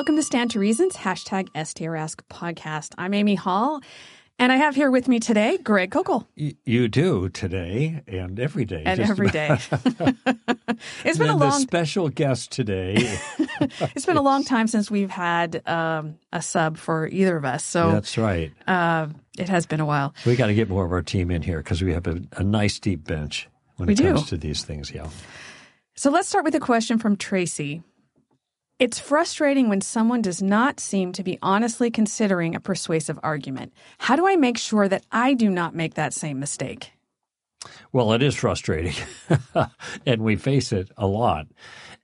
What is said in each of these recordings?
Welcome to Stand to Reason's, hashtag STRask podcast. I'm Amy Hall, and I have here with me today Greg Koukl. Y- you do today and every day. And every day. it's been a long the special guest today. it's been a long time since we've had um, a sub for either of us. So That's right. uh, it has been a while. We got to get more of our team in here because we have a, a nice deep bench when We it comes to these things. Yeah. So let's start with a question from Tracy. It's frustrating when someone does not seem to be honestly considering a persuasive argument. How do I make sure that I do not make that same mistake? Well, it is frustrating, and we face it a lot.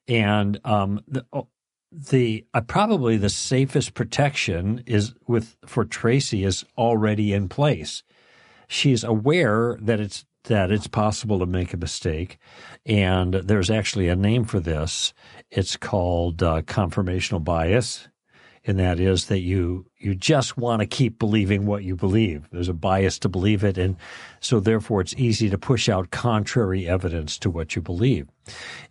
And um, the, oh, the uh, probably the safest protection is with for Tracy is already in place. She's aware that it's that it's possible to make a mistake, and there's actually a name for this. It's called uh, confirmational bias, and that is that you you just want to keep believing what you believe. There's a bias to believe it, and so therefore it's easy to push out contrary evidence to what you believe,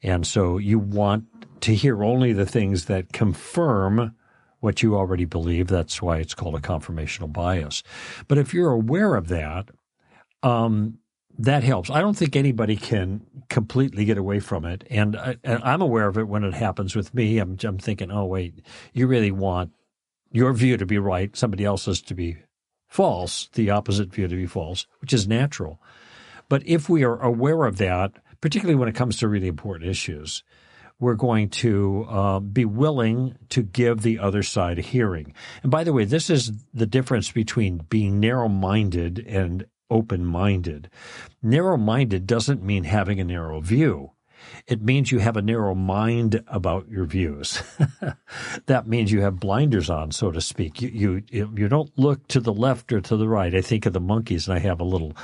and so you want to hear only the things that confirm what you already believe. That's why it's called a confirmational bias. But if you're aware of that, um, that helps. I don't think anybody can completely get away from it, and, I, I'm aware of it when it happens with me. I'm, I'm thinking, oh wait, you really want your view to be right, somebody else's to be false, the opposite view to be false, which is natural. But if we are aware of that, particularly when it comes to really important issues, we're going to uh, be willing to give the other side a hearing. And by the way, this is the difference between being narrow minded and open minded. Narrow minded doesn't mean having a narrow view. It means you have a narrow mind about your views. that means you have blinders on, so to speak. You, you you don't look to the left or to the right. I think of the monkeys, and I have a little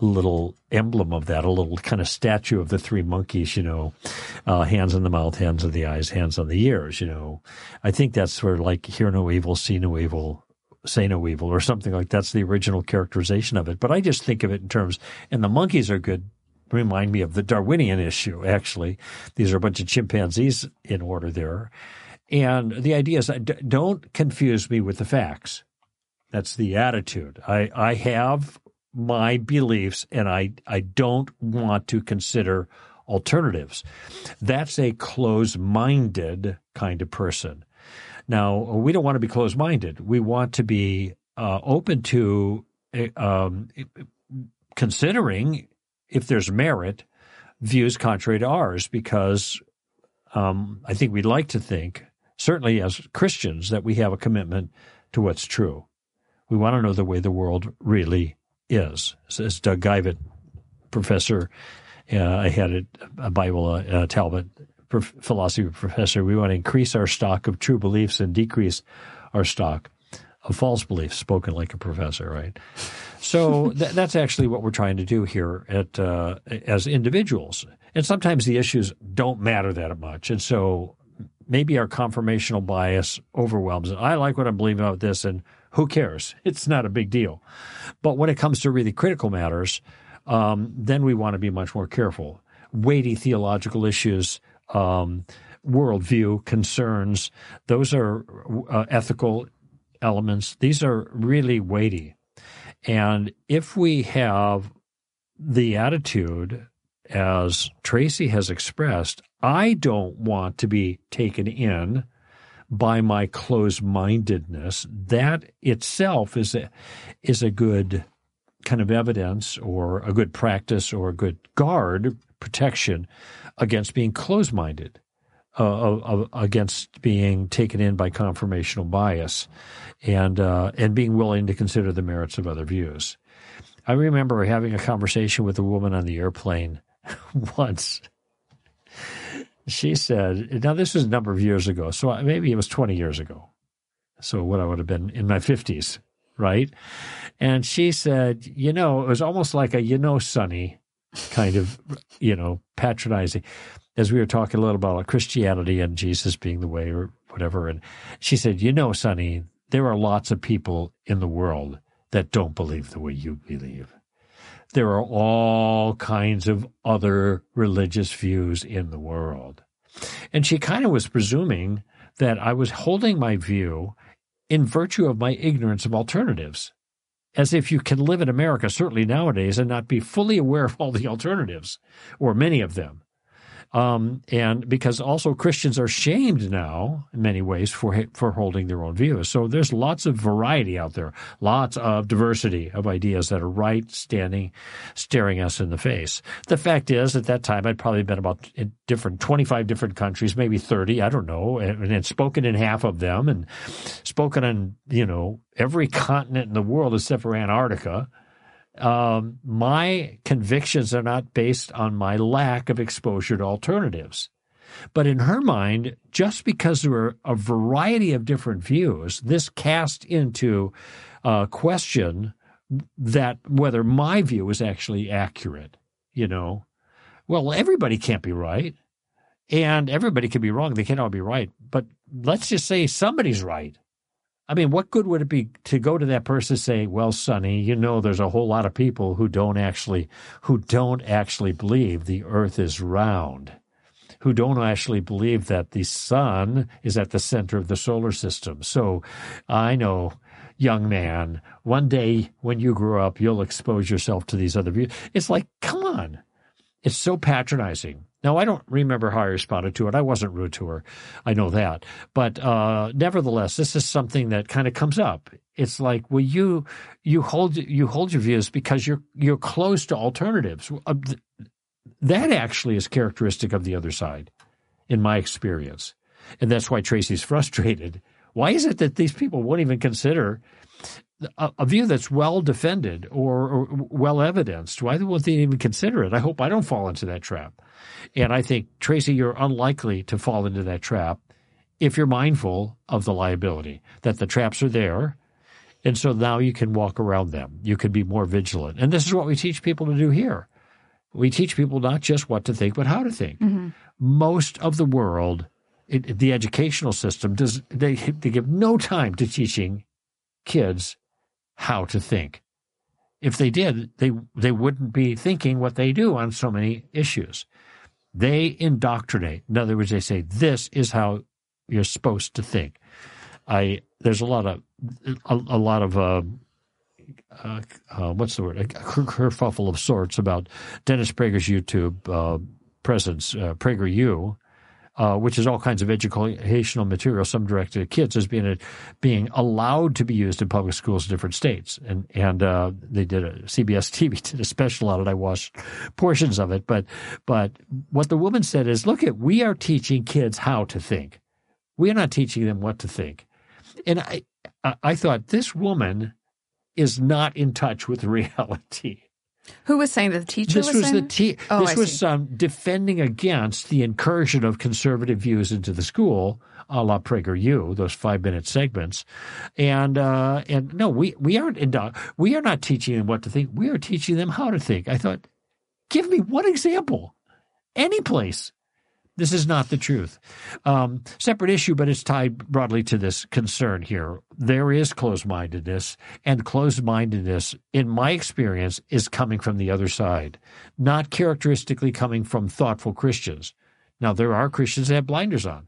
little emblem of that, a little kind of statue of the three monkeys. You know, uh, hands in the mouth, hands on the eyes, hands on the ears. You know, I think that's sort of like hear no evil, see no evil, say no evil or something like that's the original characterization of it. But I just think of it in terms, and the monkeys are good. Remind me of the Darwinian issue, actually. These are a bunch of chimpanzees in order there. And the idea is uh, don't confuse me with the facts. That's the attitude. I, I have my beliefs and I, I don't want to consider alternatives. That's a close minded kind of person. Now, we don't want to be closed minded. We want to be uh, open to um, considering, if there's merit, views contrary to ours, because um, I think we'd like to think, certainly as Christians, that we have a commitment to what's true. We want to know the way the world really is. As Doug Geivett, professor, uh, I had a, Bible, uh, Talbot prof- philosophy professor, we want to increase our stock of true beliefs and decrease our stock of false beliefs, spoken like a professor, right? So th- that's actually what we're trying to do here at uh, as individuals. And sometimes the issues don't matter that much, and so maybe our confirmational bias overwhelms it. I like what I'm believing about this, and who cares? It's not a big deal. But when it comes to really critical matters, um, then we want to be much more careful. Weighty theological issues, um, worldview concerns, those are uh, ethical elements. These are really weighty. And if we have the attitude, as Tracy has expressed, I don't want to be taken in by my closed mindedness, that itself is a, is a good kind of evidence or a good practice or a good guard protection against being closed minded, uh, against being taken in by confirmational bias, and uh, and being willing to consider the merits of other views. I remember having a conversation with a woman on the airplane once. She said, now this was a number of years ago, so maybe it was 20 years ago. So what I would have been in my 50s, right? And she said, you know, it was almost like a, you know, Sonny kind of, you know, patronizing as we were talking a little about Christianity and Jesus being the way or whatever. And she said, you know, Sonny, there are lots of people in the world that don't believe the way you believe. There are all kinds of other religious views in the world. And she kind of was presuming that I was holding my view in virtue of my ignorance of alternatives. As if you can live in America, certainly nowadays, and not be fully aware of all the alternatives, or many of them. Um, and because also Christians are shamed now in many ways for for holding their own views. So there's lots of variety out there, lots of diversity of ideas that are right standing, staring us in the face. The fact is, at that time, I'd probably been about different 25 different countries, maybe 30, I don't know, and, and spoken in half of them, and spoken on you know every continent in the world except for Antarctica um, my convictions are not based on my lack of exposure to alternatives. But in her mind, just because there were a variety of different views, this cast into a question that whether my view is actually accurate. You know, well, everybody can't be right, and everybody can be wrong. They can't all be right. But let's just say somebody's right. I mean, what good would it be to go to that person and say, "Well, Sonny, you know, there's a whole lot of people who don't actually who don't actually believe the Earth is round, who don't actually believe that the sun is at the center of the solar system." So, I know, young man, one day when you grow up, you'll expose yourself to these other views. It's like, come on, it's so patronizing. Now, I don't remember how I responded to it. I wasn't rude to her. I know that. But uh, nevertheless, this is something that kind of comes up. It's like, well, you you hold you hold your views because you're you're close to alternatives. Uh, that actually is characteristic of the other side, in my experience, and that's why Tracy's frustrated. Why is it that these people won't even consider a, a view that's well defended or, or well evidenced? Why wouldn't they even consider it? I hope I don't fall into that trap. And I think, Tracy, you're unlikely to fall into that trap if you're mindful of the liability, that the traps are there. And so now you can walk around them. You can be more vigilant. And this is what we teach people to do here. We teach people not just what to think, but how to think. Mm-hmm. Most of the world, it, the educational system, does they, they give no time to teaching kids how to think. If they did, they they wouldn't be thinking what they do on so many issues. They indoctrinate. In other words, they say this is how you're supposed to think. I there's a lot of a, a lot of uh, uh, uh, what's the word a kerfuffle of sorts about Dennis Prager's YouTube uh, presence, uh, PragerU, uh, which is all kinds of educational material, some directed at kids, as being a, being allowed to be used in public schools in different states. And and uh, they did a CBS TV did a special on it. I watched portions of it, but but what the woman said is, look at we are teaching kids how to think. We are not teaching them what to think. And I I thought this woman is not in touch with reality. Who was saying that the teacher this was, was the te- oh, this I was um, defending against the incursion of conservative views into the school, a la PragerU, those five minute segments, and uh, and no, we we aren't indo- we are not teaching them what to think. We are teaching them how to think. I thought, give me one example, any place. This is not the truth. Um, separate issue, but it's tied broadly to this concern here. There is closed mindedness, and closed mindedness, in my experience, is coming from the other side, not characteristically coming from thoughtful Christians. Now, there are Christians that have blinders on,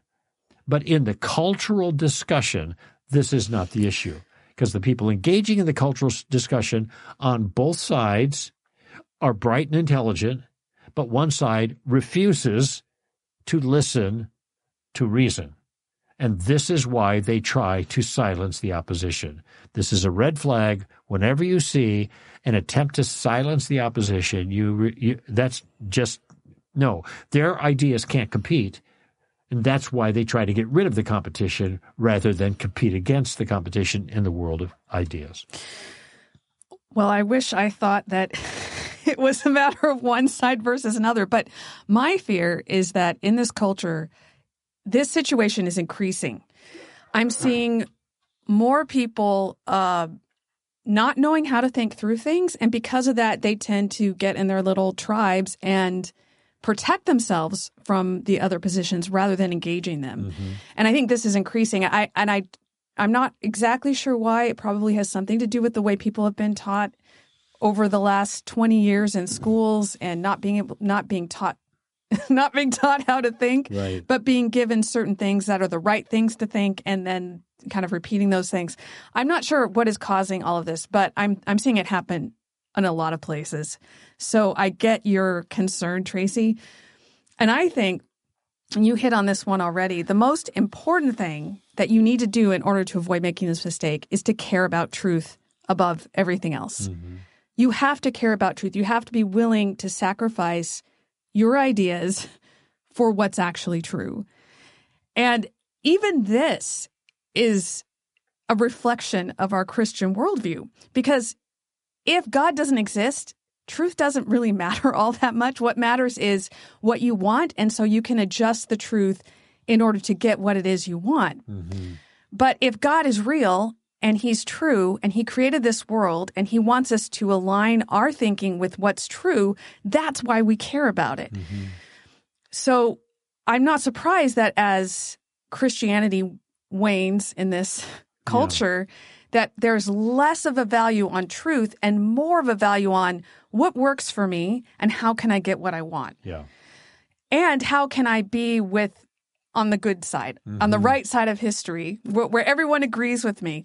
but in the cultural discussion, this is not the issue because the people engaging in the cultural discussion on both sides are bright and intelligent, but one side refuses to listen to reason. And this is why they try to silence the opposition. This is a red flag. Whenever you see an attempt to silence the opposition, you, you that's just no. Their ideas can't compete. And that's why they try to get rid of the competition rather than compete against the competition in the world of ideas. Well, I wish I thought that it was a matter of one side versus another. But my fear is that in this culture, this situation is increasing. I'm seeing more people uh, not knowing how to think through things. And because of that, they tend to get in their little tribes and protect themselves from the other positions rather than engaging them. Mm-hmm. And I think this is increasing. I and I I'm not exactly sure why. It probably has something to do with the way people have been taught over the last 20 years in schools and not being able, not being taught not being taught how to think, Right. but being given certain things that are the right things to think and then kind of repeating those things. I'm not sure what is causing all of this, but I'm I'm seeing it happen in a lot of places. So I get your concern, Tracy. And I think and you hit on this one already. The most important thing that you need to do in order to avoid making this mistake is to care about truth above everything else. Mm-hmm. You have to care about truth. You have to be willing to sacrifice your ideas for what's actually true. And even this is a reflection of our Christian worldview because if God doesn't exist, truth doesn't really matter all that much. What matters is what you want. And so you can adjust the truth in order to get what it is you want. Mm-hmm. But if God is real and he's true and he created this world and he wants us to align our thinking with what's true, that's why we care about it. Mm-hmm. So I'm not surprised that as Christianity wanes in this culture, that there's less of a value on truth and more of a value on what works for me and how can I get what I want Yeah. and how can I be with on the good side, on the right side of history, where, where everyone agrees with me.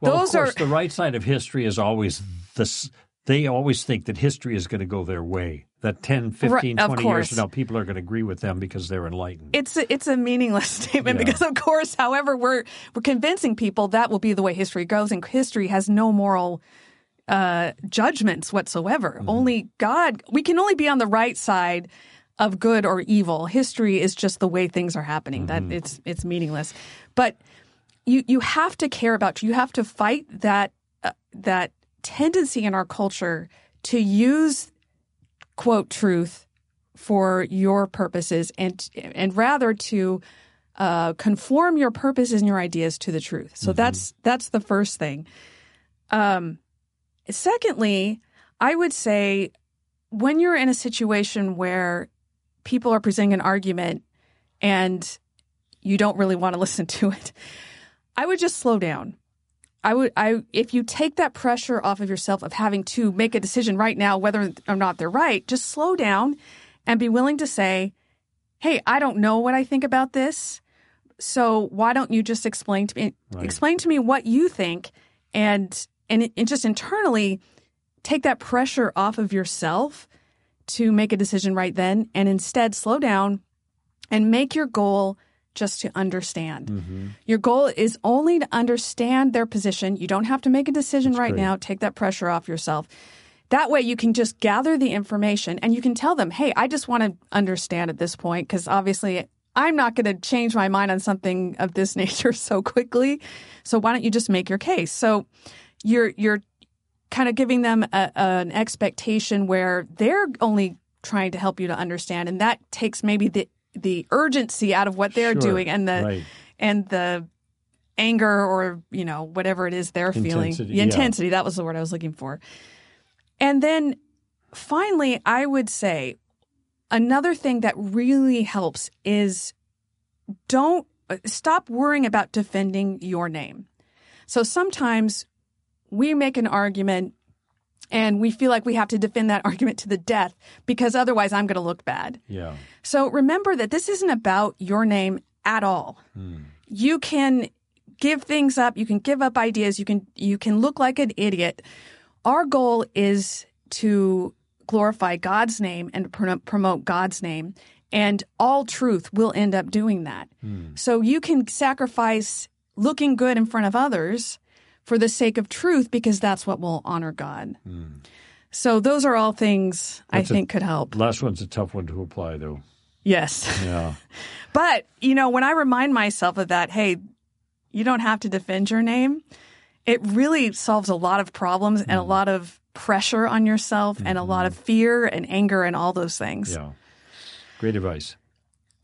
Well, Those of course, are the right side of history is always this. They always think that history is going to go their way. That 10, 15, Right, 20 course. years from now, people are going to agree with them because they're enlightened. it's a, it's a meaningless statement Yeah. because of course, however we're we're convincing people that will be the way history goes, and history has no moral uh, judgments whatsoever. Mm-hmm. Only God. We can only be on the right side of good or evil. History is just the way things are happening. Mm-hmm. That it's it's meaningless. But you you have to care about. You have to fight that uh, that tendency in our culture to use quote truth for your purposes and and rather to uh, conform your purposes and your ideas to the truth. So that's that's the first thing. Um, secondly, I would say when you're in a situation where people are presenting an argument and you don't really want to listen to it, I would just slow down. I would I if you take that pressure off of yourself of having to make a decision right now whether or not they're right, just slow down and be willing to say, "Hey, I don't know what I think about this. So why don't you just explain to me Right. explain to me what you think and and, and just internally take that pressure off of yourself to make a decision right then and instead slow down and make your goal just to understand. Mm-hmm. Your goal is only to understand their position. You don't have to make a decision right great. now. Take that pressure off yourself. That way you can just gather the information and you can tell them, hey, I just want to understand at this point because obviously I'm not going to change my mind on something of this nature so quickly. So why don't you just make your case? So you're you're kind of giving them a, an expectation where they're only trying to help you to understand, and that takes maybe the the urgency out of what they're Sure. doing and the Right. and the anger or you know whatever it is they're feeling Intensity, the yeah. intensity that was the word i was looking for and then finally i would say another thing that really helps is don't uh, stop worrying about defending your name so sometimes we make an argument and we feel like we have to defend that argument to the death because otherwise i'm going to look bad Yeah. so remember that this isn't about your name at all. Hmm. You can give things up, you can give up ideas, you can you can look like an idiot. Our goal is to glorify God's name and pro- promote God's name, and all truth will end up doing that. Hmm. So you can sacrifice looking good in front of others for the sake of truth because that's what will honor God. Hmm. So those are all things I That's a- think could help. Last one's a tough one to apply, though. Yes. Yeah. But, you know, when I remind myself of that, hey, you don't have to defend your name, it really solves a lot of problems and a hmm. lot of pressure on yourself and a lot of mm-hmm. fear and anger and all those things. yeah. Great advice.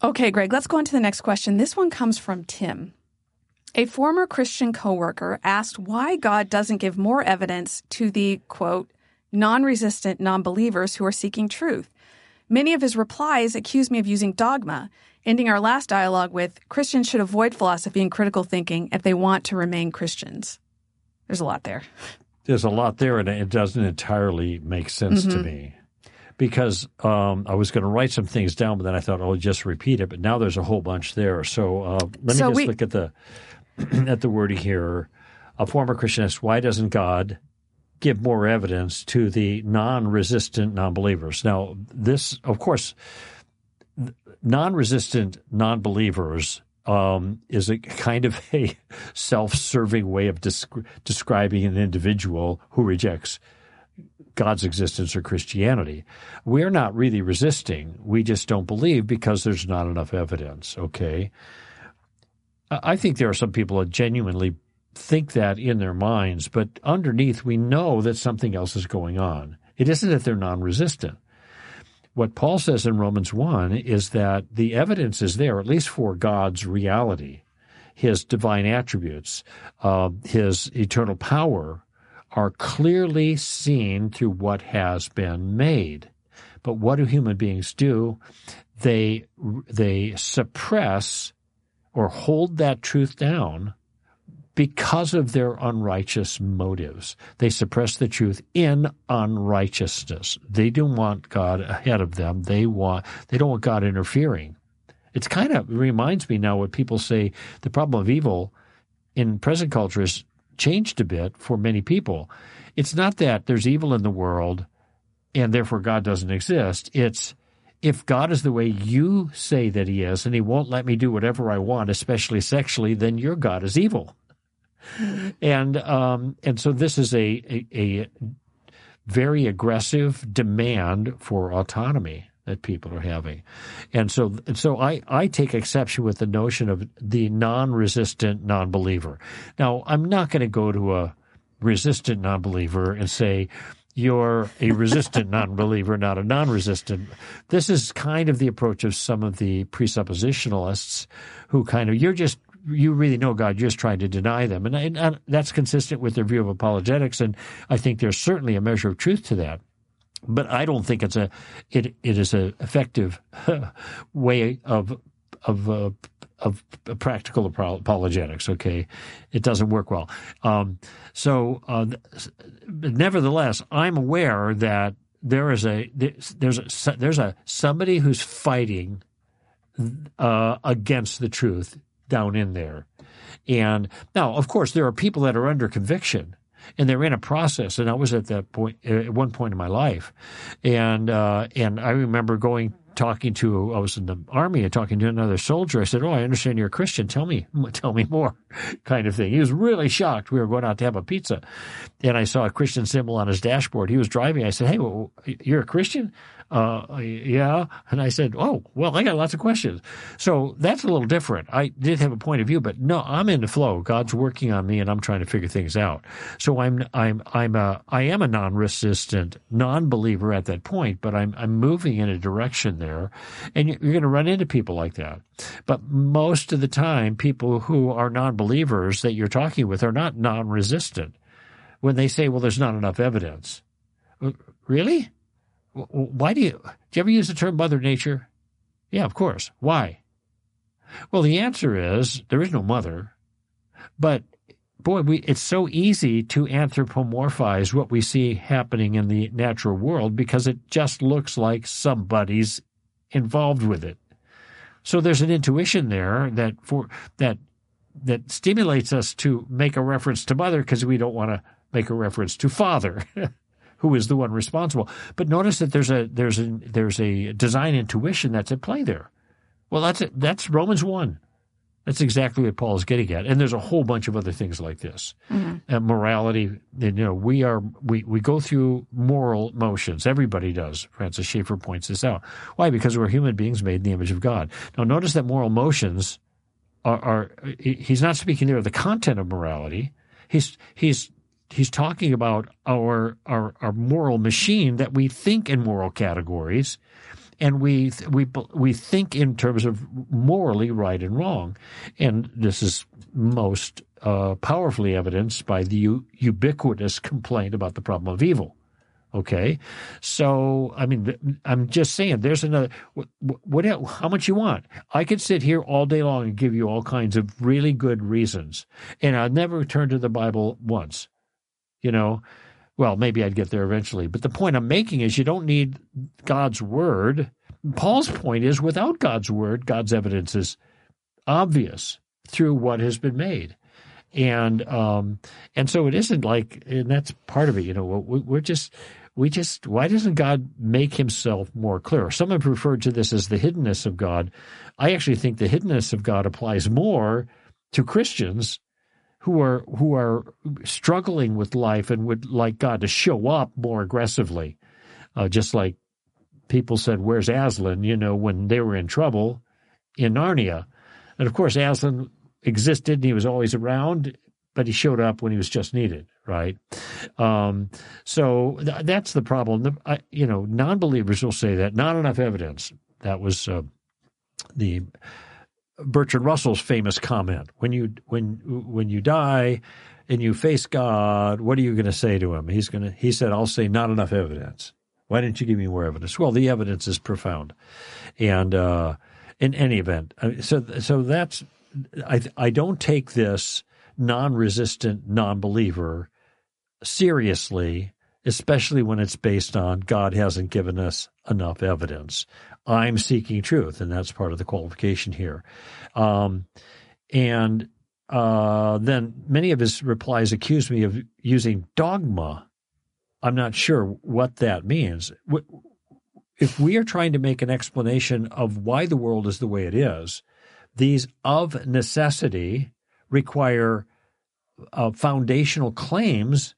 Okay, Greg, let's go on to the next question. This one comes from Tim. A former Christian coworker asked why God doesn't give more evidence to the quote non-resistant non-believers who are seeking truth. Many of his replies accuse me of using dogma, ending our last dialogue with Christians should avoid philosophy and critical thinking if they want to remain Christians. There's a lot there. There's a lot there, and it doesn't entirely make sense Mm-hmm. to me. because um, I was going to write some things down, but then I thought I'll just repeat it. But now there's a whole bunch there. So uh, let me So just we- look at the at the Wordy Hearer, A former Christian asks, "Why doesn't God give more evidence to the non-resistant non-believers?" Now, this, of course, non-resistant non-believers um, is a kind of a self-serving way of descri- describing an individual who rejects God's existence or Christianity. We're not really resisting. We just don't believe because there's not enough evidence. Okay. I think there are some people that genuinely think that in their minds, but underneath we know that something else is going on. It isn't that they're non resistant. What Paul says in Romans 1 is that the evidence is there, at least for God's reality, his divine attributes, uh, his eternal power are clearly seen through what has been made. But what do human beings do? They they suppress or hold that truth down because of their unrighteous motives. They suppress the truth in unrighteousness. They don't want God ahead of them. They want they don't want God interfering. It's kind of reminds me now what people say the problem of evil in present culture has changed a bit for many people. It's not that there's evil in the world and therefore God doesn't exist. It's if God is the way you say that he is and he won't let me do whatever I want, especially sexually, then your God is evil. And um, and so this is a, a, a very aggressive demand for autonomy that people are having. And so and so I, I take exception with the notion of the non-resistant non-believer. Now, I'm not going to go to a resistant non-believer and say you're a resistant non-believer, not a non-resistant. This is kind of the approach of some of the presuppositionalists who kind of you're just you really know God, you're just trying to deny them, and, and, and that's consistent with their view of apologetics. And I think there's certainly a measure of truth to that but I don't think it's a it it is an effective way of of uh, of practical apologetics. Okay, it doesn't work well. Um, so, uh, nevertheless, I'm aware that there is a there's a there's a somebody who's fighting uh, against the truth down in there, and now, of course, there are people that are under conviction and they're in a process. And I was at that point at one point in my life, and uh, and I remember going talking to I was in the army and talking to another soldier. I said, "Oh, I understand you're a Christian. Tell me, tell me more," kind of thing. He was really shocked. We were going out to have a pizza, and I saw a Christian symbol on his dashboard. He was driving. I said, "Hey, well, you're a Christian?" Uh, yeah. And I said, Oh, well, I got lots of questions. So that's a little different. I did have a point of view, but no, I'm in the flow. God's working on me and I'm trying to figure things out. So I'm, I'm, I'm a, I am a non-resistant non-believer at that point, but I'm, I'm moving in a direction there and you're going to run into people like that. But most of the time, people who are non-believers that you're talking with are not non-resistant when they say, well, there's not enough evidence. Really? Why do you, do you ever use the term Mother Nature? Yeah, of course. Why? Well, the answer is there is no mother, but boy, we, it's so easy to anthropomorphize what we see happening in the natural world because it just looks like somebody's involved with it. So there's an intuition there that for that that stimulates us to make a reference to mother because we don't want to make a reference to father. who is the one responsible. But notice that there's a there's a there's a design intuition that's at play there. Well, that's it. That's Romans one. That's exactly what Paul is getting at, and there's a whole bunch of other things like this. Mm-hmm. Uh, morality, you know, we are we we go through moral motions. Everybody does. Francis Schaeffer points this out. Why? Because we're human beings made in the image of God. Now, notice that moral motions are, are he's not speaking there of the content of morality. He's he's he's talking about our, our our moral machine that we think in moral categories and we we we think in terms of morally right and wrong. And this is most uh, powerfully evidenced by the u- ubiquitous complaint about the problem of evil. Okay? So i mean i'm just saying there's another what, what how much you want? I could sit here all day long and give you all kinds of really good reasons. And i'll never turn to the bible once you know, Well, maybe I'd get there eventually. But the point I'm making is you don't need God's word. Paul's point is without God's word, God's evidence is obvious through what has been made. And um, and so it isn't like, and that's part of it. You know, we're just we just why doesn't God make Himself more clear? Some have referred to this as the hiddenness of God. I actually think the hiddenness of God applies more to Christians who are who are struggling with life and would like God to show up more aggressively, uh, just like people said, "Where's Aslan?" You know, when they were in trouble in Narnia, and of course Aslan existed and he was always around, but he showed up when he was just needed, right? Um, so th- that's the problem. The, I, you know, non-believers will say that not enough evidence. That was uh, the Bertrand Russell's famous comment: "When you when when you die and you face God, what are you going to say to him?" He's going to. He said, "I'll say not enough evidence." Why didn't you give me more evidence? Well, the evidence is profound, and uh, in any event, so so that's I I don't take this non-resistant non-believer seriously, especially when it's based on God hasn't given us enough evidence. I'm seeking truth, and that's part of the qualification here. Um, and uh, then many of his replies accuse me of using dogma. I'm not sure what that means. If we are trying to make an explanation of why the world is the way it is, these of necessity require uh, foundational claims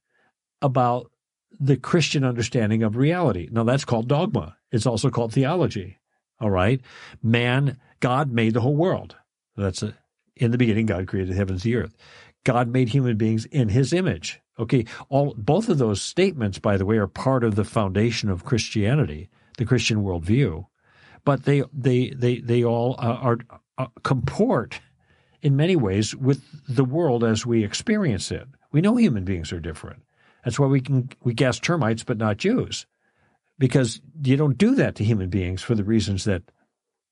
about the Christian understanding of reality. Now, that's called dogma. It's also called theology. All right. Man, God made the whole world. That's a, in the beginning, God created the heavens and the earth. God made human beings in his image. Okay. All, both of those statements, by the way, are part of the foundation of Christianity, the Christian worldview. But they, they, they, they all uh, are, are comport in many ways with the world as we experience it. We know human beings are different. That's why we can, we gas termites, but not Jews because you don't do that to human beings for the reasons that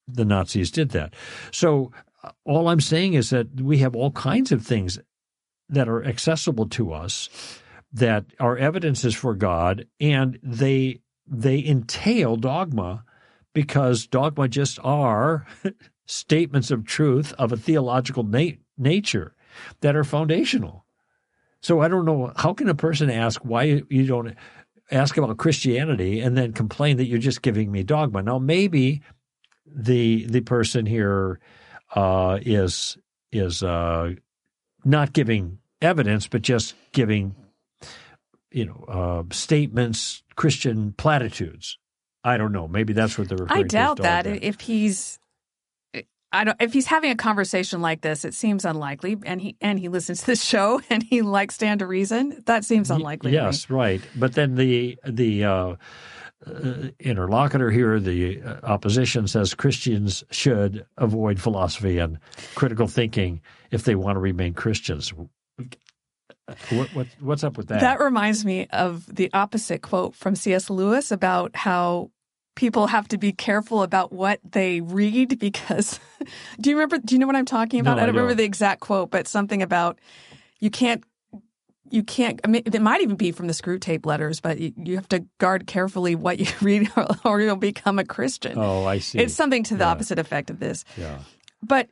the Nazis did that. So uh, all I'm saying is that we have all kinds of things that are accessible to us that are evidences for God, and they they entail dogma because dogma just are statements of truth of a theological na- nature that are foundational. So I don't know how can a person ask why you don't ask about Christianity and then complain that you're just giving me dogma. Now, maybe the the person here uh, is is uh, not giving evidence, but just giving you know uh, statements, Christian platitudes. I don't know. Maybe that's what they're referring I doubt that if he's I don't if he's having a conversation like this, it seems unlikely. And he and he listens to this show and he likes stand to reason. That seems unlikely. Yes, right. But then the the uh, uh, interlocutor here, the uh, opposition says Christians should avoid philosophy and critical thinking if they want to remain Christians. What, what, what's up with that? That reminds me of the opposite quote from C.S. Lewis about how people have to be careful about what they read because do you remember do you know what I'm talking about? No, I don't I remember the exact quote, but something about you can't you can't I mean it might even be from the Screwtape Letters, but you, you have to guard carefully what you read or, or you'll become a Christian. oh, I see. It's something to the Yeah. opposite effect of this. yeah. But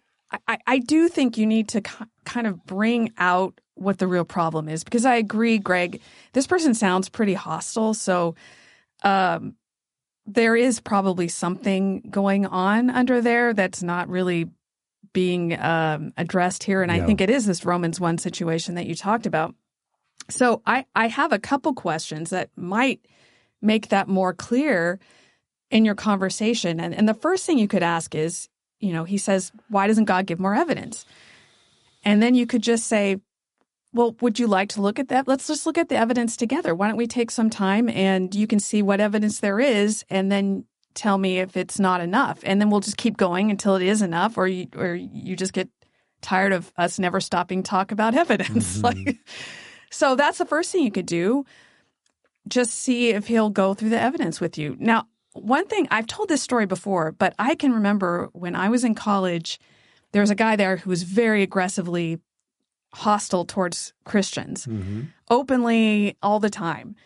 I, I do think you need to ki- kind of bring out what the real problem is because I agree, Greg. This person sounds pretty hostile. So um, there is probably something going on under there that's not really being um, addressed here. And I think it is this Romans 1 situation that you talked about. So I, I have a couple questions that might make that more clear in your conversation. And, and the first thing you could ask is, you know, he says, why doesn't God give more evidence? And then you could just say, well, would you like to look at that? Let's just look at the evidence together. Why don't we take some time and you can see what evidence there is and then tell me if it's not enough. And then we'll just keep going until it is enough or you or you just get tired of us never stopping talk about evidence. Mm-hmm. like so that's the first thing you could do. Just see if he'll go through the evidence with you. Now, one thing I've told this story before, but I can remember when I was in college, there was a guy there who was very aggressively hostile towards Christians mm-hmm. openly all the time.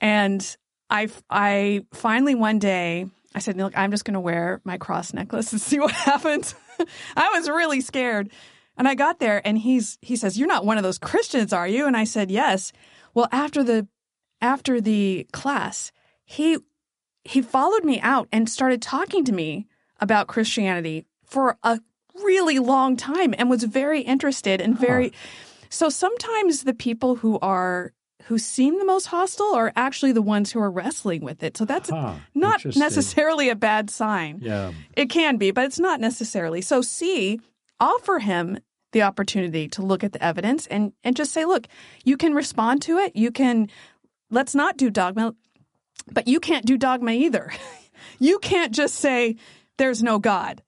And I, I finally one day I said, look, I'm just going to wear my cross necklace and see what happens. I was really scared. And I got there and he's, he says, you're not one of those Christians, are you? And I said, yes. Well, after the, after the class, he, he followed me out and started talking to me about Christianity for a really long time and was very interested and uh-huh. very, huh. so sometimes the people who are who seem the most hostile are actually the ones who are wrestling with it. So that's huh, not necessarily a bad sign. Yeah. It can be, but it's not necessarily. So C, offer him the opportunity to look at the evidence and, and just say, look, you can respond to it. You can, let's not do dogma, but you can't do dogma either. you can't just say, there's no God.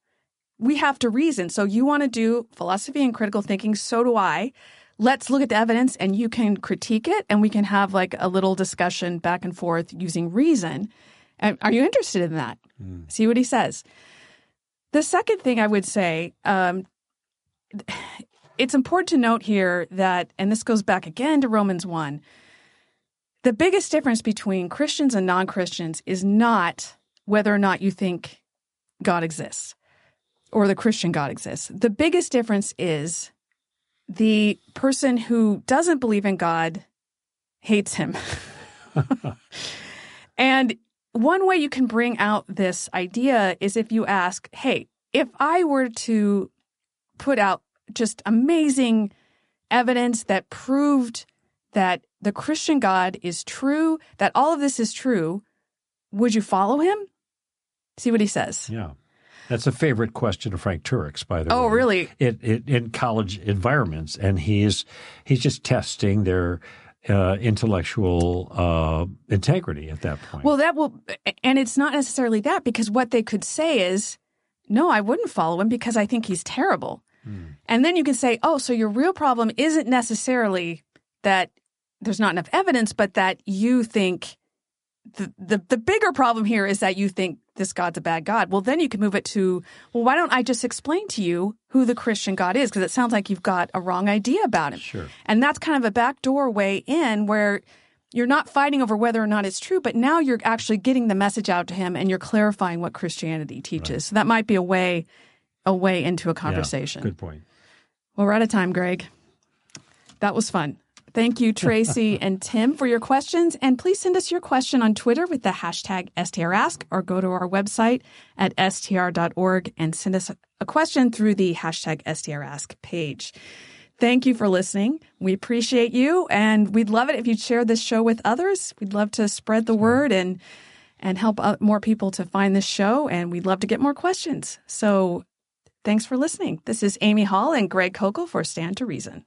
We have to reason. So you want to do philosophy and critical thinking. So do I let's look at the evidence and you can critique it and we can have like a little discussion back and forth using reason. And are you interested in that? Mm. See what he says. The second thing I would say, um, it's important to note here that, and this goes back again to Romans 1, the biggest difference between Christians and non Christians is not whether or not you think God exists or the Christian God exists. The biggest difference is the person who doesn't believe in God hates him. and one way you can bring out this idea is if you ask, hey, if I were to put out just amazing evidence that proved that the Christian God is true, that all of this is true, would you follow him? See what he says. Yeah. That's a favorite question of Frank Turek's, by the oh, way. Oh, really? It, it, in college environments, and he's he's just testing their uh, intellectual uh, integrity at that point. Well, that will, and it's not necessarily that because what they could say is, no, I wouldn't follow him because I think he's terrible. Hmm. And then you can say, oh, so your real problem isn't necessarily that there's not enough evidence, but that you think the, the, the bigger problem here is that you think this God's a bad God. Well, then you can move it to, well, why don't I just explain to you who the Christian God is? Because it sounds like you've got a wrong idea about him. Sure. And that's kind of a backdoor way in where you're not fighting over whether or not it's true, but now you're actually getting the message out to him and you're clarifying what Christianity teaches. Right. So that might be a way, a way into a conversation. Yeah, good point. Well, we're out of time, Greg. That was fun. Thank you, Tracy and Tim, for your questions. And please send us your question on Twitter with the hashtag STRask or go to our website at str.org and send us a question through the hashtag STRask page. Thank you for listening. We appreciate you and we'd love it if you'd share this show with others. We'd love to spread the word and and help more people to find this show and we'd love to get more questions. So thanks for listening. This is Amy Hall and Greg Koukl for Stand to Reason.